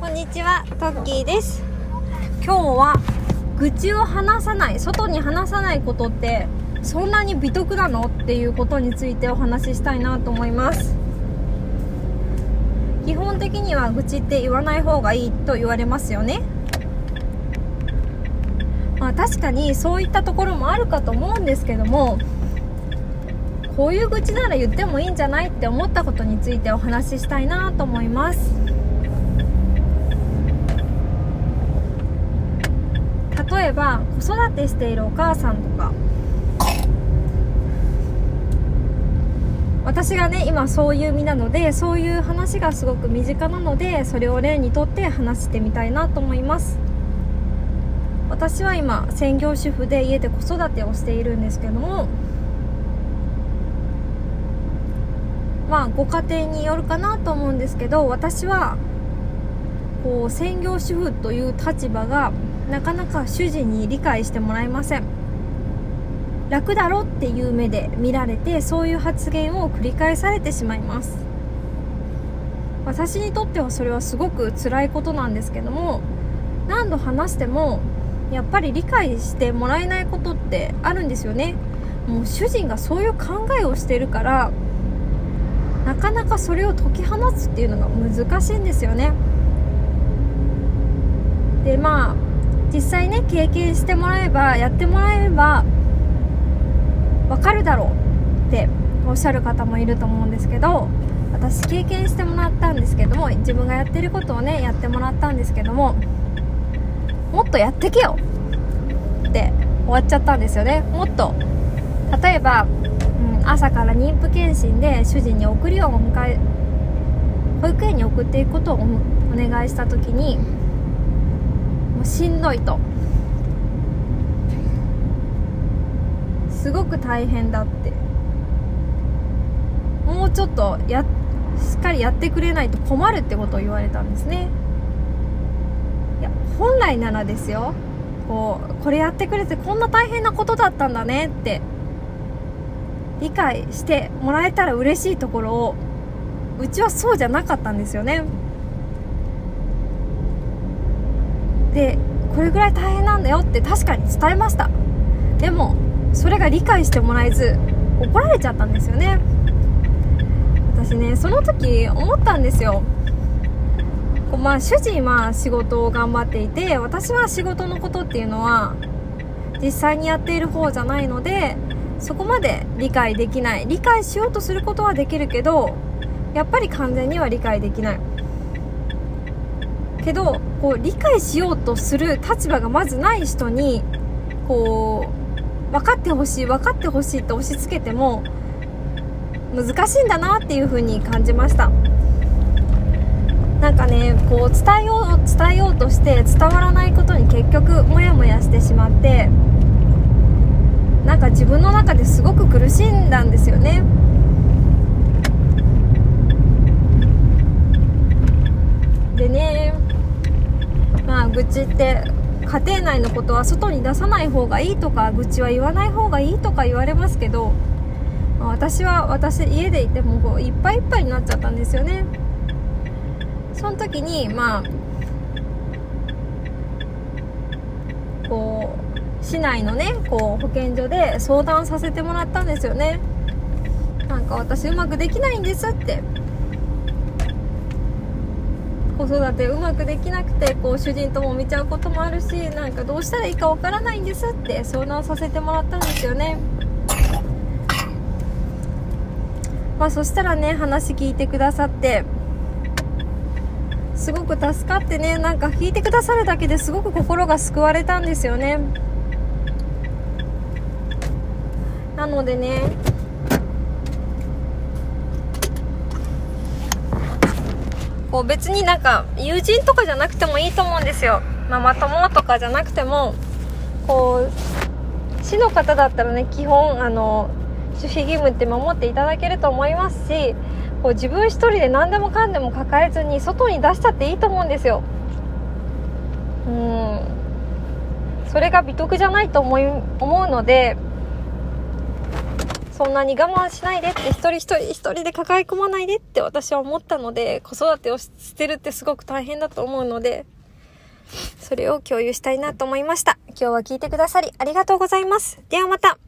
こんにちは、トッキーです。今日は愚痴を話さない、外に話さないことってそんなに美徳なの？っていうことについてお話ししたいなと思います。基本的には愚痴って言わない方がいいと言われますよね。まあ確かにそういったところもあるかと思うんですけども、こういう愚痴なら言ってもいいんじゃないって思ったことについてお話ししたいなと思います。例えば子育てしているお母さんとか。私がね今そういう身なのでそういう話がすごく身近なのでそれを例にとって話してみたいなと思います。私は今専業主婦で家で子育てをしているんですけどもまあご家庭によるかなと思うんですけど私はこう専業主婦という立場がなかなか主人に理解してもらえません。楽だろっていう目で見られてそういう発言を繰り返されてしまいます。私にとってはそれはすごく辛いことなんですけども何度話してもやっぱり理解してもらえないことってあるんですよね。もう主人がそういう考えをしてるからなかなかそれを解き放つっていうのが難しいんですよね。でまあ実際ね経験してもらえばやってもらえばわかるだろうっておっしゃる方もいると思うんですけど私経験してもらったんですけども自分がやってることをねやってもらったんですけどももっとやってけよって終わっちゃったんですよね。もっと例えば、うん、朝から妊婦検診で主人に送りをお迎え保育園に送っていくことをお願いした時にもうしんどいと。すごく大変だって。もうちょっとやしっかりやってくれないと困るってことを言われたんですね。いや本来ならですよ。こうこれやってくれてこんな大変なことだったんだねって。理解してもらえたら嬉しいところをうちはそうじゃなかったんですよね。でこれぐらい大変なんだよって確かに伝えました。でもそれが理解してもらえず怒られちゃったんですよね。私ねその時思ったんですよ。こうまあ主人は仕事を頑張っていて私は仕事のことっていうのは実際にやっている方じゃないのでそこまで理解できない。理解しようとすることはできるけどやっぱり完全には理解できない。けどこう理解しようとする立場がまずない人にこう分かってほしい分かってほしいって押し付けても難しいんだなっていう風に感じました。なんかねこう伝えよう伝えようとして伝わらないことに結局モヤモヤしてしまってなんか自分の中ですごく苦しんだんですよね。でね愚痴って家庭内のことは外に出さない方がいいとか愚痴は言わない方がいいとか言われますけど、私は私家でいてもこういっぱいいっぱいになっちゃったんですよね。その時にまあこう市内のねこう保健所で相談させてもらったんですよね。なんか私うまくできないんですって。子育てうまくできなくてこう主人とも見ちゃうこともあるしなんかどうしたらいいかわからないんですって相談させてもらったんですよね。まあそしたらね話聞いてくださってすごく助かってねなんか聞いてくださるだけですごく心が救われたんですよね。なのでねこう別になんか友人とかじゃなくてもいいと思うんですよ。ママ友とかじゃなくてもこう市の方だったらね基本あの守秘義務って守っていただけると思いますしこう自分一人で何でもかんでも抱えずに外に出しちゃっていいと思うんですよ。うん。それが美徳じゃないと思い思うのでそんなに我慢しないでって一人一人一人で抱え込まないでって私は思ったので子育てをしてるってすごく大変だと思うのでそれを共有したいなと思いました。今日は聞いてくださりありがとうございます。ではまた。